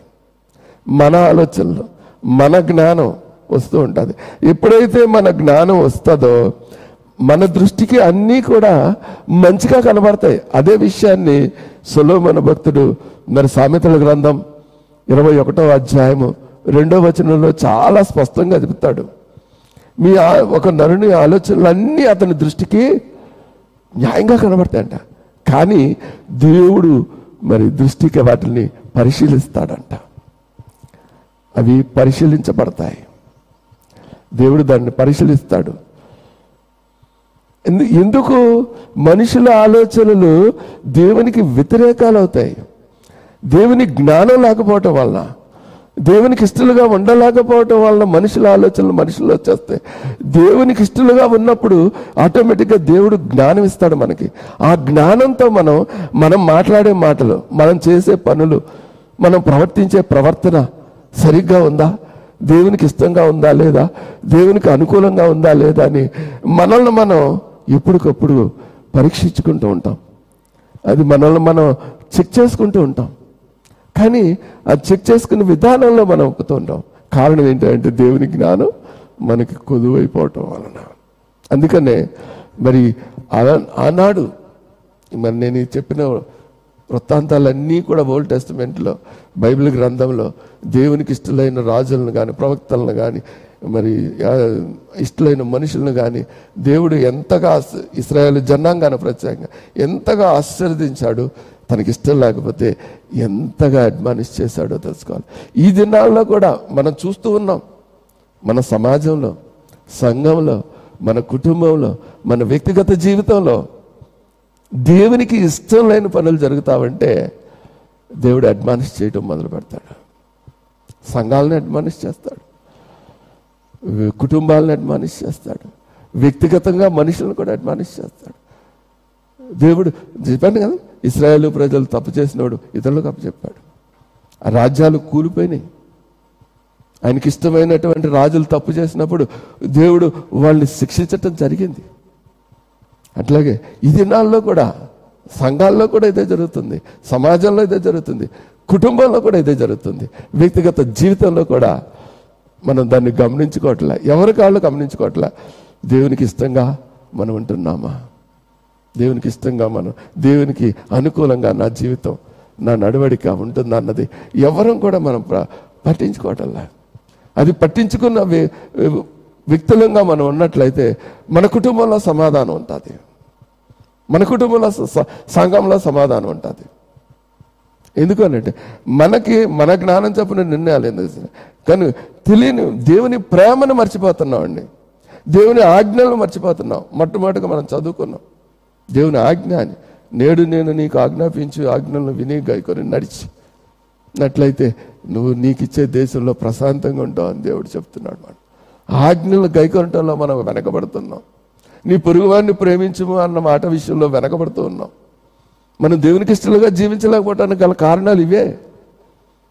Speaker 1: మన ఆలోచనలు మన జ్ఞానం వస్తూ ఉంటుంది. ఎప్పుడైతే మన జ్ఞానం వస్తుందో మన దృష్టికి అన్నీ కూడా మంచిగా కనబడతాయి. అదే విషయాన్ని సులోమన భక్తుడు మరి సామెతల గ్రంథం ఇరవై ఒకటో అధ్యాయము రెండో వచనంలో చాలా స్పష్టంగా చెబుతాడు. మీ ఒక నరుని ఆలోచనలన్నీ అతని దృష్టికి న్యాయంగా కనబడతాయంట. కానీ దేవుడు మరి దృష్టికి వాటిని పరిశీలిస్తాడంట. అవి పరిశీలించబడతాయి. దేవుడు దాన్ని పరిశీలిస్తాడు. ఎందుకు మనుషుల ఆలోచనలు దేవునికి వ్యతిరేకాలు అవుతాయి దేవుని జ్ఞానం లేకపోవటం వలన దేవునికి ఇష్టలుగా ఉండలేకపోవటం వలన మనుషుల ఆలోచనలు మనుషులు వచ్చేస్తాయి. దేవునికి ఇష్టలుగా ఉన్నప్పుడు ఆటోమేటిక్గా దేవుడు జ్ఞానం ఇస్తాడు మనకి. ఆ జ్ఞానంతో మనం మనం మాట్లాడే మాటలు మనం చేసే పనులు మనం ప్రవర్తించే ప్రవర్తన సరిగ్గా ఉందా? దేవునికి ఇష్టంగా ఉందా లేదా? దేవునికి అనుకూలంగా ఉందా లేదా అని మనల్ని మనం ఎప్పటికప్పుడు పరీక్షించుకుంటూ ఉంటాం. అది మనల్ని మనం చెక్ చేసుకుంటూ ఉంటాం. కానీ అది చెక్ చేసుకునే విధానంలో మనం ఒప్పుతుంటాం. కారణం ఏంటంటే దేవుని జ్ఞానం మనకి కొదువైపోవటం వలన. అందుకనే మరి ఆ- ఆనాడు మరి నేను చెప్పిన వృత్తాంతాలన్నీ కూడా ఓల్డ్ టెస్టిమెంట్లో బైబిల్ గ్రంథంలో దేవునికి ఇష్టలైన రాజులను కానీ ప్రవక్తలను కానీ మరి ఇష్టలైన మనుషులను కానీ దేవుడు ఎంతగా ఆశ- ఇస్రాయేల్ జనాంగాన్ని ప్రత్యేకంగా ఎంతగా ఆశీర్వదించాడు తనకి ఇష్టం లేకపోతే ఎంతగా అడ్మానిష్ చేశాడో తెలుసుకోవాలి. ఈ దినాల్లో కూడా మనం చూస్తూ ఉన్నాం. మన సమాజంలో సంఘంలో మన కుటుంబంలో మన వ్యక్తిగత జీవితంలో దేవునికి ఇష్టం లేని పనులు జరుగుతావంటే దేవుడు అడ్మానిష్ చేయటం మొదలు పెడతాడు. సంఘాలను అడ్మానిష్ చేస్తాడు. కుటుంబాలను అడ్మానిష్ చేస్తాడు. వ్యక్తిగతంగా మనుషులను కూడా అడ్మానిష్ చేస్తాడు. దేవుడు చెప్పాను కదా ఇస్రాయేల్ ప్రజలు తప్పు చేసినవాడు ఇతరులకు అప్పచెప్పాడు ఆ రాజ్యాలు కూలిపోయినాయి. ఆయనకి ఇష్టమైనటువంటి రాజులు తప్పు చేసినప్పుడు దేవుడు వాళ్ళని శిక్షించటం జరిగింది. అట్లాగే ఈ దినాల్లో కూడా సంఘాల్లో కూడా ఇదే జరుగుతుంది. సమాజంలో ఇదే జరుగుతుంది. కుటుంబంలో కూడా ఇదే జరుగుతుంది. వ్యక్తిగత జీవితంలో కూడా మనం దాన్ని గమనించుకోవట్లే. ఎవరి కాళ్ళు గమనించుకోవట్లే. దేవునికి ఇష్టంగా మనం ఉంటున్నామా? దేవునికి ఇష్టంగా మనం దేవునికి అనుకూలంగా నా జీవితం నా నడవడిక ఉంటుందా అన్నది ఎవరం కూడా మనం పట్టించుకోవటంలా పట్టించుకోవటంలే. అది పట్టించుకున్న వ్య- వ్యక్తులంగా మనం ఉన్నట్లయితే మన కుటుంబంలో సమాధానం ఉంటుంది. మన కుటుంబంలో సంఘంలో సమాధానం ఉంటుంది. ఎందుకనంటే మనకి మన జ్ఞానం చెప్పిన నిర్ణయాలు ఎందుకు కానీ తెలియని దేవుని ప్రేమను మర్చిపోతున్నాం అండి దేవుని ఆజ్ఞలను మర్చిపోతున్నాం. మొట్టమొదటిగా మనం చదువుకున్నాం. దేవుని ఆజ్ఞ నేడు నేను నీకు ఆజ్ఞాపించి ఆజ్ఞలను విని గైకొని నడిచి. నట్లయితే నువ్వు నీకు ఇచ్చే దేశంలో ప్రశాంతంగా ఉంటావు అని దేవుడు చెప్తున్నాడు మనం ఆజ్ఞలు గైకొనటంలో మనం వెనకబడుతున్నాం. నీ పొరుగువారిని ప్రేమించము అన్న మాట విషయంలో వెనకబడుతూ ఉన్నాం. మనం దేవునికి ఇష్టలుగా జీవించలేకపోవటానికి గల కారణాలు ఇవే.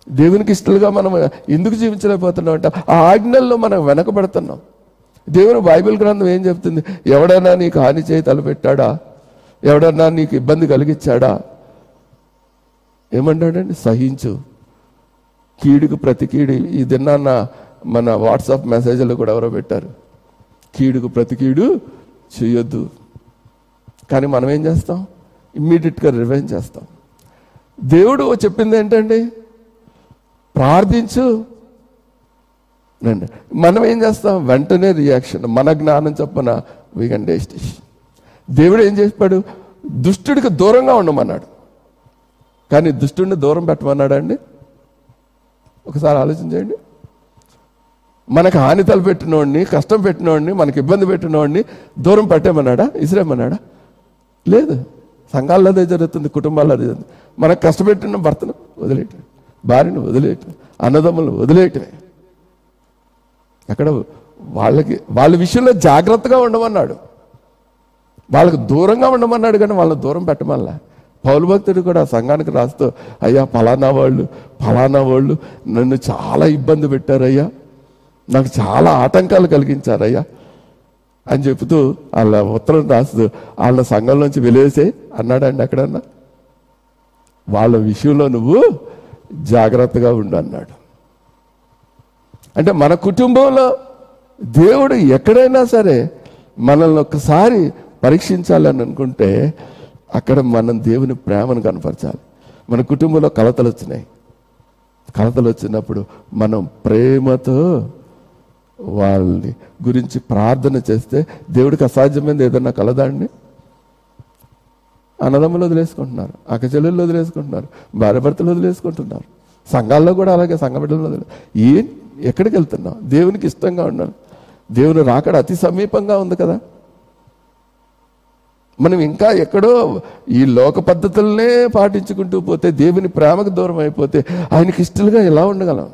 Speaker 1: దేవునికి ఇష్టలుగా మనం ఎందుకు జీవించలేకపోతున్నాం అంటే ఆ ఆజ్ఞల్లో మనం వెనకబడుతున్నాం. దేవుని బైబిల్ గ్రంథం ఏం చెప్తుంది? ఎవడైనా నీకు హాని చేయి తలపెట్టాడా? ఎవడన్నా నీకు ఇబ్బంది కలిగించాడా? ఏమంటాడండి సహించు. కీడుకు ప్రతి కీడు ఈ దిన్నాన్న మన వాట్సాప్ మెసేజ్లో కూడా ఎవరో పెట్టారు. కీడుకు ప్రతి కీడు చేయొద్దు. కానీ మనం ఏం చేస్తాం? ఇమ్మీడియట్గా రివెంజ్ చేస్తాం. దేవుడు చెప్పింది ఏంటండి? ప్రార్థించు. మనం ఏం చేస్తాం? వెంటనే రియాక్షన్. మన జ్ఞానం చెప్పన వీగన్ డేస్టేషన్ దేవుడు ఏం చెప్పాడు దుష్టుడికి దూరంగా ఉండమన్నాడు. కానీ దుష్టుడిని దూరం పెట్టమన్నాడా అండి? ఒకసారి ఆలోచించండి మనకు హాని తలపెట్టినోడిని కష్టం పెట్టినోడిని మనకి ఇబ్బంది పెట్టినోడిని దూరం పెట్టేమన్నాడా ఇసిరేమన్నాడా లేదు. సంఘాల్లో అదే జరుగుతుంది కుటుంబాల్లో అదే జరుగుతుంది. మనకు కష్టపెట్టిన భర్తను వదిలేయటం భార్యను వదిలేయటం అన్నదమ్ములను వదిలేయటమే. అక్కడ వాళ్ళకి వాళ్ళ విషయంలో జాగ్రత్తగా ఉండమన్నాడు. వాళ్ళకి దూరంగా ఉండమన్నాడు కానీ వాళ్ళని దూరం పెట్టమల్లా పౌలు భక్తుడు కూడా సంఘానికి రాస్తూ అయ్యా ఫలానా వాళ్ళు ఫలానా వాళ్ళు నన్ను చాలా ఇబ్బంది పెట్టారయ్యా. నాకు చాలా ఆటంకాలు కలిగించారయ్యా. అని చెబుతూ వాళ్ళ ఉత్తరం రాస్తూ వాళ్ళ సంఘంలోంచి వెలేసే అన్నాడండి ఎక్కడన్నా. వాళ్ళ విషయంలో నువ్వు జాగ్రత్తగా ఉండు అన్నాడు. అంటే మన కుటుంబంలో దేవుడు ఎక్కడైనా సరే మనల్ని ఒక్కసారి పరీక్షించాలని అనుకుంటే అక్కడ మనం దేవుని ప్రేమను కనపరచాలి. మన కుటుంబంలో కలతలు వచ్చినాయి. కలతలు వచ్చినప్పుడు మనం ప్రేమతో వాళ్ళని గురించి ప్రార్థన చేస్తే దేవుడికి అసాధ్యమైనది ఏదన్నా కలదా అండి అన్నదమ్ములు వదిలేసుకుంటున్నారు అక్క చెల్లెళ్ళు వదిలేసుకుంటున్నారు భార్య భర్తలు వదిలేసుకుంటున్నారు సంఘాల్లో కూడా అలాగే సంఘ బిడ్డలు వదిలే ఏ? ఎక్కడికి వెళ్తున్నాం దేవునికి ఇష్టంగా ఉండాలి. దేవుని రాకడ అతి సమీపంగా ఉంది కదా. మనం ఇంకా ఎక్కడో ఈ లోక పద్ధతులనే పాటించుకుంటూ పోతే దేవుని ప్రేమకు దూరం అయిపోతే ఆయనకి ఇష్టలుగా ఎలా ఉండగలం?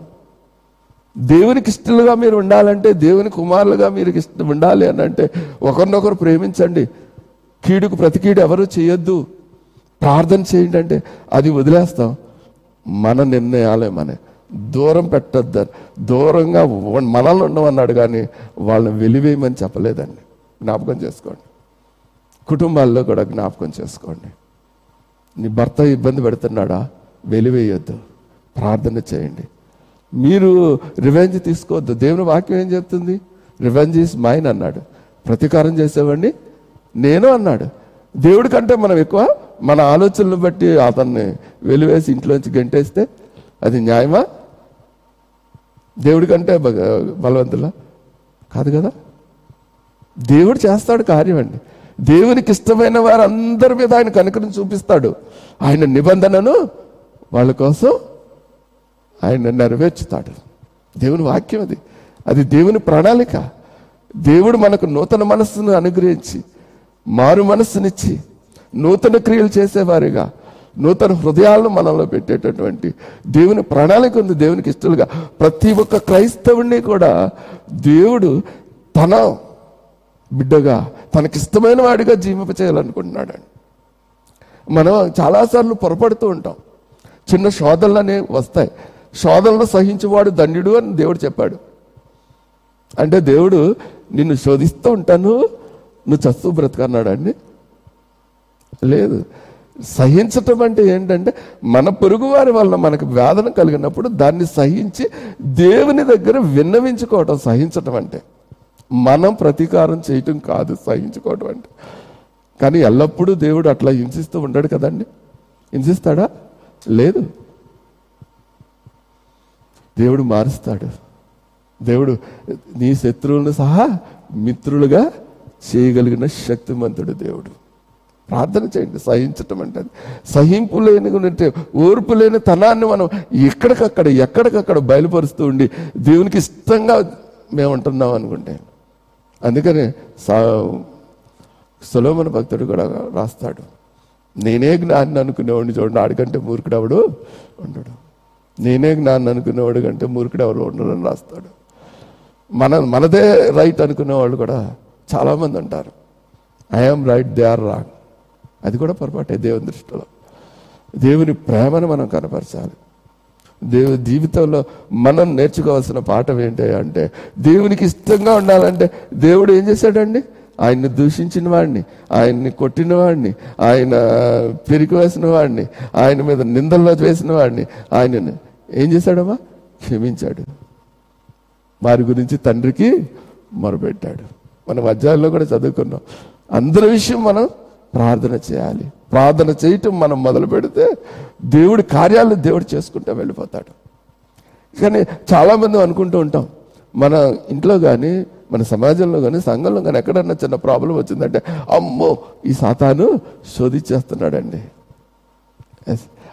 Speaker 1: దేవునికి ఇష్టలుగా మీరు ఉండాలంటే దేవుని కుమారులుగా మీరు ఇష్టం ఉండాలి అని అంటే ఒకరినొకరు ప్రేమించండి. కీడుకు ప్రతి కీడు ఎవరు చేయొద్దు. ప్రార్థన చేయండి అంటే అది వదిలేస్తాం. మన నిర్ణయాలే మన. దూరం పెట్టద్దని దూరంగా మనల్ని ఉండమన్నాడు కానీ వాళ్ళని వెలివేయమని చెప్పలేదండి. జ్ఞాపకం చేసుకోండి. కుటుంబాల్లో కూడా జ్ఞాపకం చేసుకోండి. నీ భర్త ఇబ్బంది పెడుతున్నాడా? వెలివేయొద్దు. ప్రార్థన చేయండి. మీరు రివెంజ్ తీసుకోవద్దు. దేవుని వాక్యం ఏం చెప్తుంది? రివెంజ్ ఈజ్ మైన్ అన్నాడు. ప్రతీకారం చేసేవాడిని నేను అన్నాడు. దేవుడి కంటే మనం ఎక్కువ మన ఆలోచనలు బట్టి అతన్ని వెలివేసి ఇంట్లోంచి గంటేస్తే అది న్యాయమా? దేవుడి కంటే బలవంతుల బలవంతులా? కాదు కదా? దేవుడు చేస్తాడు కార్యం అండి. దేవునికి ఇష్టమైన వారందరి మీద ఆయన కనుకను చూపిస్తాడు. ఆయన నిబంధనను వాళ్ళ కోసం ఆయన నెరవేర్చుతాడు. దేవుని వాక్యం అది. అది దేవుని ప్రణాళిక. దేవుడు మనకు నూతన మనస్సును అనుగ్రహించి మారు మనస్సునిచ్చి నూతన క్రియలు చేసేవారిగా నూతన హృదయాలను మనలో పెట్టేటటువంటి దేవుని ప్రణాళిక ఉంది దేవునికి ఇష్టలుగా. ప్రతి ఒక్క క్రైస్తవుడిని కూడా దేవుడు తన బిడ్డగా తనకిష్టమైన వాడిగా జీవింప చేయాలనుకుంటున్నాడు మనం చాలాసార్లు పొరపడుతూ ఉంటాం. చిన్న శోధనలనే అనేవి వస్తాయి. శోధనలు సహించేవాడు దండ్యుడు అని దేవుడు చెప్పాడు. అంటే దేవుడు నిన్ను శోధిస్తూ ఉంటాను నువ్వు చస్తూ బ్రతకన్నాడు అండి లేదు. సహించటం అంటే ఏంటంటే మన పొరుగువారి వల్ల మనకు వేదన కలిగినప్పుడు దాన్ని సహించి దేవుని దగ్గర విన్నవించుకోవటం సహించటం అంటే. మనం ప్రతీకారం చేయటం కాదు సహించుకోవటం అంటే. కానీ ఎల్లప్పుడూ దేవుడు అట్లా హింసిస్తూ ఉంటాడు కదండి. హింసిస్తాడా? లేదు. దేవుడు మారుస్తాడు. దేవుడు నీ శత్రువులను సహా మిత్రులుగా చేయగలిగిన శక్తిమంతుడు దేవుడు. ప్రార్థన చేయండి సహించటం అంటే సహింపు లేని అంటే ఓర్పు లేని తనాన్ని మనం ఎక్కడికక్కడ ఎక్కడికక్కడ బయలుపరుస్తూ ఉండి దేవునికి ఇష్టంగా మేము ఉంటున్నాం అనుకుంటే అందుకనే సా సులోమన భక్తుడు కూడా రాస్తాడు. నేనే జ్ఞాని అనుకునేవాడిని చూడండి ఆడికంటే మూర్ఖుడెవడు ఉండడు. నేనే జ్ఞాని అనుకునేవాడు కంటే మూర్ఖుడు ఉండడు అని రాస్తాడు. మన మనదే రైట్ అనుకునేవాళ్ళు కూడా చాలామంది ఉంటారు. I'm right they are wrong అది కూడా పొరపాటే దేవుని దృష్టిలో. దేవుని ప్రేమను మనం కనపరచాలి. దేవు జీవితంలో మనం నేర్చుకోవాల్సిన పాఠం ఏంటి అంటే దేవునికి ఇష్టంగా ఉండాలంటే దేవుడు ఏం చేశాడండి? ఆయన్ని దూషించిన వాడిని ఆయన్ని కొట్టిన వాడిని ఆయన పెరిగి వేసిన వాడిని ఆయన మీద నిందల్లో వేసిన వాడిని ఆయన ఏం చేశాడమ్మా? క్షమించాడు. వారి గురించి తండ్రికి మొరపెట్టాడు. మనం అధ్యాయంలో కూడా చదువుకున్నాం. అందరి విషయం మనం ప్రార్థన చేయాలి. ప్రార్థన చేయటం మనం మొదలు పెడితే దేవుడి కార్యాలను దేవుడు చేసుకుంటా వెళ్ళిపోతాడు. కానీ చాలామంది అనుకుంటూ ఉంటాం మన ఇంట్లో కానీ మన సమాజంలో కానీ సంఘంలో కానీ ఎక్కడన్నా చిన్న ప్రాబ్లం వచ్చిందంటే అమ్మో ఈ సాతాను శోధించేస్తున్నాడండి.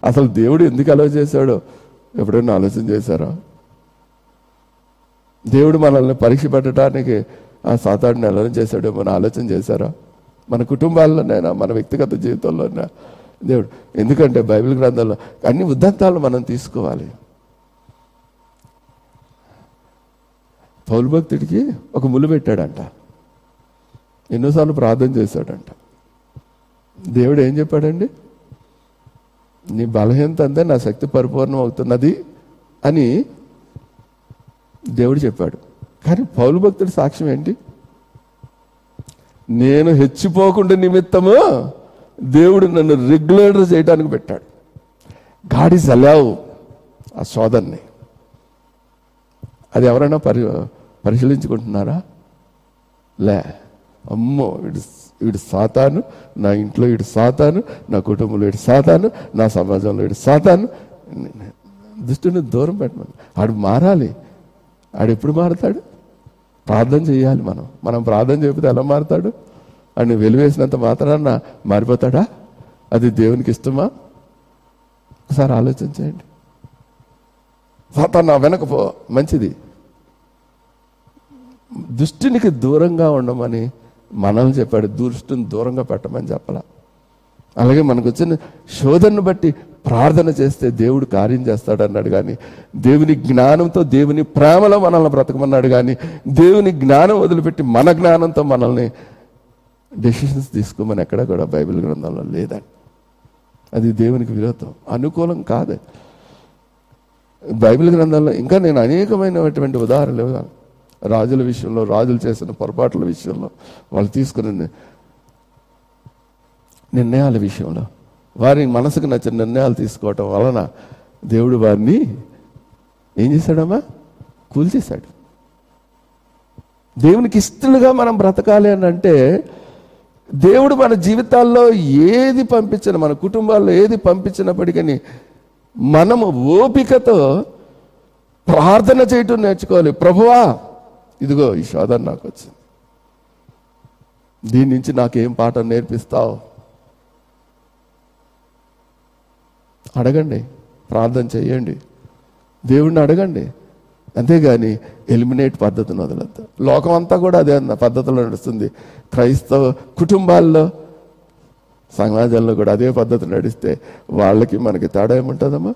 Speaker 1: అసలు దేవుడు ఎందుకు అలవ చేశాడో? ఎప్పుడైనా ఆలోచన చేశారా? దేవుడు మనల్ని పరీక్ష పెట్టడానికి ఆ సాతాడిని అలవ చేశాడో ఆలోచన చేశారా? మన కుటుంబాల్లోనైనా మన వ్యక్తిగత జీవితంలోనైనా. దేవుడు ఎందుకంటే బైబిల్ గ్రంథంలో అన్ని ఉద్దంతాలు మనం తీసుకోవాలి. పౌలు భక్తుడికి ఒక ములు పెట్టాడంట. ఎన్నోసార్లు ప్రార్థన చేశాడంట. దేవుడు ఏం చెప్పాడండి? నీ బలహీనత అంతే నా శక్తి పరిపూర్ణం అవుతున్నది అని దేవుడు చెప్పాడు. కానీ పౌలు భక్తుడి సాక్ష్యం ఏంటి? నేను హెచ్చిపోకుండా నిమిత్తము దేవుడు నన్ను రెగ్యులేటర్ చేయడానికి పెట్టాడు గాడి సలావు ఆ సోదర్ని అది ఎవరైనా పరి పరిశీలించుకుంటున్నారా లే అమ్మో వీడు వీడు సాతాను నా ఇంట్లో వీడు సాతాను నా కుటుంబంలో వీడు సాతాను నా సమాజంలో వీడు సాతాను దృష్టిని దూరం పెట్టమని ఆడు మారాలి ఆడు ఎప్పుడు ప్రార్థన చేయాలి మనం. మనం ప్రార్థన చేయకపోతే ఎలా మారుతాడు? అని వెలివేసినంత మాత్రాన మారిపోతాడా? అది దేవునికి ఇష్టమా? ఒకసారి ఆలోచన చేయండి. సాతాను నా వెనక పో. మంచిది. దుష్టినికి దూరంగా ఉండమని మనల్ని చెప్పాడు. దృష్టిని దూరంగా పెట్టమని చెప్పాల. అలాగే మనకు వచ్చిన శోధనను బట్టి ప్రార్థన చేస్తే దేవుడు కార్యం చేస్తాడు అన్నాడు కానీ దేవుని జ్ఞానంతో దేవుని ప్రేమలో మనల్ని బ్రతకమన్నాడు కానీ దేవుని జ్ఞానం వదిలిపెట్టి మన జ్ఞానంతో మనల్ని డెసిషన్స్ తీసుకోమని ఎక్కడ కూడా బైబిల్ గ్రంథంలో లేదండి అది దేవునికి విరోధం. అనుకూలం కాదు. బైబిల్ గ్రంథంలో ఇంకా నేను అనేకమైనటువంటి ఉదాహరణలు రాజుల విషయంలో రాజులు చేసిన పొరపాట్ల విషయంలో వాళ్ళు తీసుకున్న నిర్ణయాల విషయంలో వారి మనసుకు నచ్చిన నిర్ణయాలు తీసుకోవటం వలన దేవుడు వారిని ఏం చేశాడమ్మా? కూల్చేశాడు. దేవునికి ఇష్టలుగా మనం బ్రతకాలి అని అంటే దేవుడు మన జీవితాల్లో ఏది పంపించిన మన కుటుంబాల్లో ఏది పంపించినప్పటికీ మనము ఓపికతో ప్రార్థన చేయటం నేర్చుకోవాలి. ప్రభువా ఇదిగో ఈ శోధన నాకు వచ్చింది. దీని నుంచి నాకేం పాఠం నేర్పిస్తావు? అడగండి ప్రార్థన చేయండి. దేవుణ్ణి అడగండి. అంతేగాని ఎలిమినేట్ పద్ధతిని వదలద్దు. లోకం అంతా కూడా అదే అన్న పద్ధతిలో నడుస్తుంది. క్రైస్తవ కుటుంబాల్లో సమాజంలో కూడా అదే పద్ధతి నడిస్తే వాళ్ళకి మనకి తేడా ఏముంటుందమ్మా?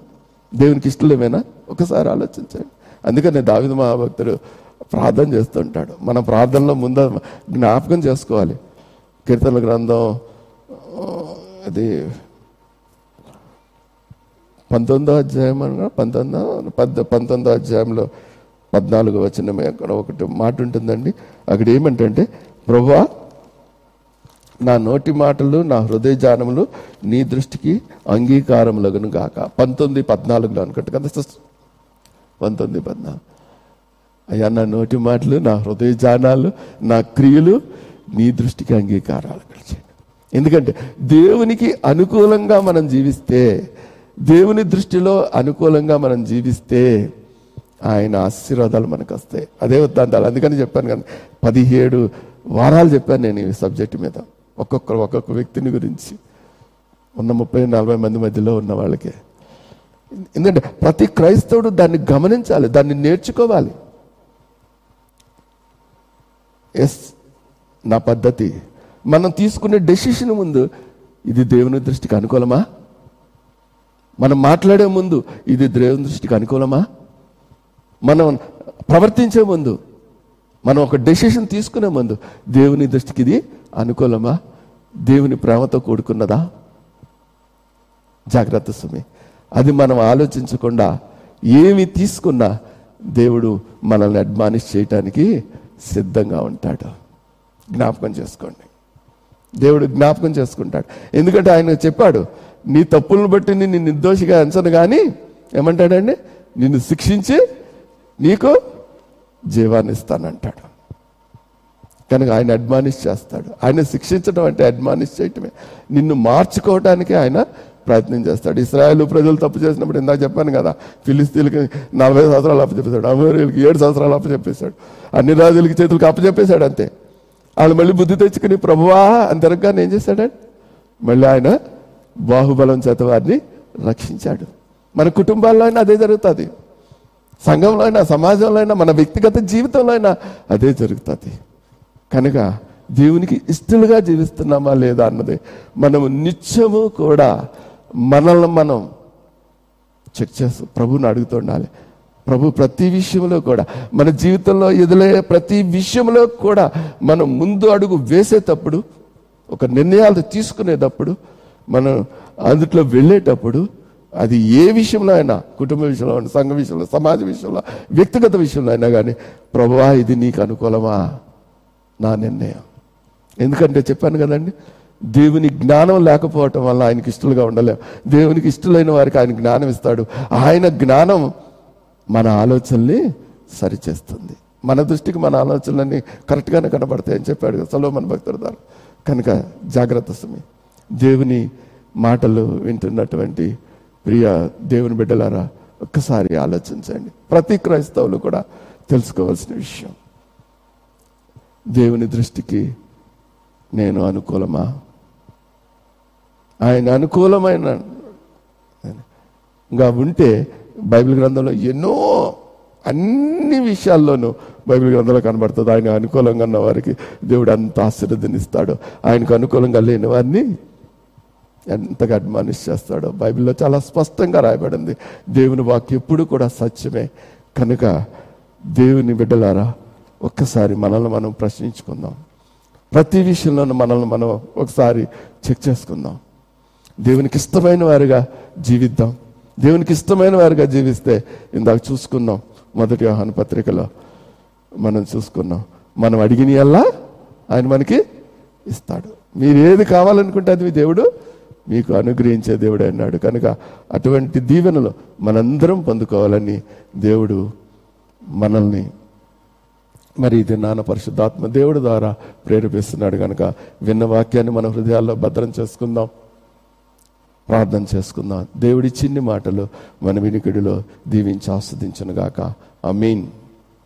Speaker 1: దేవునికి ఇష్టలేమేనా ఒకసారి ఆలోచించండి. అందుకని దావిద మహాభక్తుడు ప్రార్థన చేస్తుంటాడు. మన ప్రార్థనలో ముందు జ్ఞాపకం చేసుకోవాలి. కీర్తన గ్రంథం అది పంతొమ్మిదో అధ్యాయం అనగా పంతొమ్మిదో పద్ పంతొమ్మిదో అధ్యాయంలో పద్నాలుగు వచ్చిన అక్కడ ఒకటి మాట ఉంటుందండి. అక్కడ ఏమంటే ప్రభువా నా నోటి మాటలు నా హృదయ జానములు నీ దృష్టికి అంగీకారములగును గాక. పంతొమ్మిది పద్నాలుగులో అనుకుంటు కదా సిస్టర్ పంతొమ్మిది పద్నాలుగు. అయ్యా నా నోటి మాటలు నా హృదయ జానాలు నా క్రియలు నీ దృష్టికి అంగీకారాలు కలిసి ఎందుకంటే దేవునికి అనుకూలంగా మనం జీవిస్తే దేవుని దృష్టిలో అనుకూలంగా మనం జీవిస్తే ఆయన ఆశీర్వాదాలు మనకు వస్తాయి. అదే వద్దాంతాలు అందుకని చెప్పాను కదా పదిహేడు వారాలు చెప్పాను నేను ఈ సబ్జెక్ట్ మీద. ఒక్కొక్కరు ఒక్కొక్క వ్యక్తిని గురించి. ఉన్న ముప్పై నలభై మంది మధ్యలో ఉన్న వాళ్ళకే. ఎందుకంటే ప్రతి క్రైస్తవుడు దాన్ని గమనించాలి దాన్ని నేర్చుకోవాలి. ఎస్ నా పద్ధతి. మనం తీసుకునే డెసిషన్ ముందు ఇది దేవుని దృష్టికి అనుకూలమా? మనం మాట్లాడే ముందు ఇది దేవుని దృష్టికి అనుకూలమా? మనం ప్రవర్తించే ముందు మనం ఒక డెసిషన్ తీసుకునే ముందు దేవుని దృష్టికి ఇది అనుకూలమా? దేవుని ప్రేమతో కూడుకున్నదా? జాగ్రత్త సుమి. అది మనం ఆలోచించకుండా ఏమి తీసుకున్నా దేవుడు మనల్ని అడ్మానిష్ చేయటానికి సిద్ధంగా ఉంటాడు. జ్ఞాపకం చేసుకోండి. దేవుడు జ్ఞాపకం చేసుకుంటాడు. ఎందుకంటే ఆయన చెప్పాడు నీ తప్పులను బట్టి నిన్ను నిర్దోషిగా ఎంచను కానీ ఏమంటాడండి? నిన్ను శిక్షించి నీకు జీవాన్ని ఇస్తానంటాడు. కనుక ఆయన అడ్మానిష్ చేస్తాడు. ఆయన శిక్షించడం అంటే అడ్మానిష్ చేయటమే. నిన్ను మార్చుకోవడానికి ఆయన ప్రయత్నం చేస్తాడు. ఇస్రాయల్ ప్రజలు తప్పు చేసినప్పుడు ఇందాక చెప్పాను కదా ఫిలిస్తీన్లకి నలభై సంవత్సరాలు అప్పచెప్పేశాడు అమేరియలకి ఏడు సంవత్సరాలు అప్పచెప్పేశాడు అన్ని రాజులకి చేతులకు అప్పచెప్పేశాడు అంతే. వాళ్ళు మళ్ళీ బుద్ధి తెచ్చుకుని ప్రభువా అని తిరగగానే ఏం చేశాడండి మళ్ళీ ఆయన బాహుబలం చేత వారిని రక్షించాడు. మన కుటుంబాల్లో అయినా అదే జరుగుతుంది. సంఘంలో అయినా సమాజంలో అయినా మన వ్యక్తిగత జీవితంలో అయినా అదే జరుగుతుంది. కనుక దేవునికి ఇష్టలుగా జీవిస్తున్నామా లేదా అన్నది మనము నిత్యము కూడా మనల్ని మనం చెక్ చేస్తూ ప్రభుని అడుగుతుండాలి ప్రభు ప్రతి విషయంలో కూడా మన జీవితంలో ఎదురయ్యే ప్రతి విషయంలో కూడా మనం ముందు అడుగు వేసేటప్పుడు ఒక నిర్ణయాలు తీసుకునేటప్పుడు మనం అందుట్లో వెళ్ళేటప్పుడు అది ఏ విషయంలో అయినా కుటుంబ విషయంలో సంఘ విషయంలో సమాజ విషయంలో వ్యక్తిగత విషయంలో అయినా కానీ ప్రభువా ఇది నీకు అనుకూలమా? నా నిర్ణయం. ఎందుకంటే చెప్పాను కదండి దేవుని జ్ఞానం లేకపోవటం వల్ల ఆయనకి ఇష్టలుగా ఉండలేం. దేవునికి ఇష్టలైన వారికి ఆయన జ్ఞానం ఇస్తాడు. ఆయన జ్ఞానం మన ఆలోచనల్ని సరిచేస్తుంది. మన దృష్టికి మన ఆలోచనలన్నీ కరెక్ట్గానే కనబడతాయని చెప్పాడు కదా సలోమన్ భక్తుడు కనుక జాగ్రత్త సమయం దేవుని మాటలు వింటున్నటువంటి ప్రియ దేవుని బిడ్డలారా ఒక్కసారి ఆలోచించండి. ప్రతి క్రైస్తవులు కూడా తెలుసుకోవాల్సిన విషయం. దేవుని దృష్టికి నేను అనుకూలమా? ఆయన అనుకూలమైన ఇంకా ఉంటే బైబిల్ గ్రంథంలో ఎన్నో అన్ని విషయాల్లోనూ బైబిల్ గ్రంథంలో కనబడుతుంది. ఆయన అనుకూలంగా ఉన్న వారికి దేవుడు అంత ఆశీర్వదనిస్తాడు ఆయనకు అనుకూలంగా లేని వారిని ఎంతగా అడ్మానిష్ చేస్తాడో బైబిల్లో చాలా స్పష్టంగా రాయబడింది. దేవుని వాక్యం ఎప్పుడు కూడా సత్యమే. కనుక దేవుని బిడ్డలారా ఒక్కసారి మనల్ని మనం ప్రశ్నించుకుందాం. ప్రతి విషయంలోనూ మనల్ని మనం ఒకసారి చెక్ చేసుకుందాం. దేవునికి ఇష్టమైన వారిగా జీవిద్దాం. దేవునికి ఇష్టమైన వారిగా జీవిస్తే ఇందాక చూసుకున్నాం మొదటి వ్యవహాన పత్రికలో మనం చూసుకున్నాం మనం అడిగిన ఆయన మనకి ఇస్తాడు. మీరు ఏది కావాలనుకుంటే అది మీ దేవుడు మీకు అనుగ్రహించే దేవుడు అన్నాడు. కనుక అటువంటి దీవెనలు మనందరం పొందుకోవాలని దేవుడు మనల్ని మరి ఇది నాన్న పరిశుద్ధాత్మ దేవుడు ద్వారా ప్రేరేపిస్తున్నాడు. కనుక విన్న వాక్యాన్ని మన హృదయాల్లో భద్రం చేసుకుందాం. ప్రార్థన చేసుకుందాం. దేవుడి చిన్ని మాటలు మన వినికిడిలో దీవించి ఆస్వాదించను గాక ఐ మీన్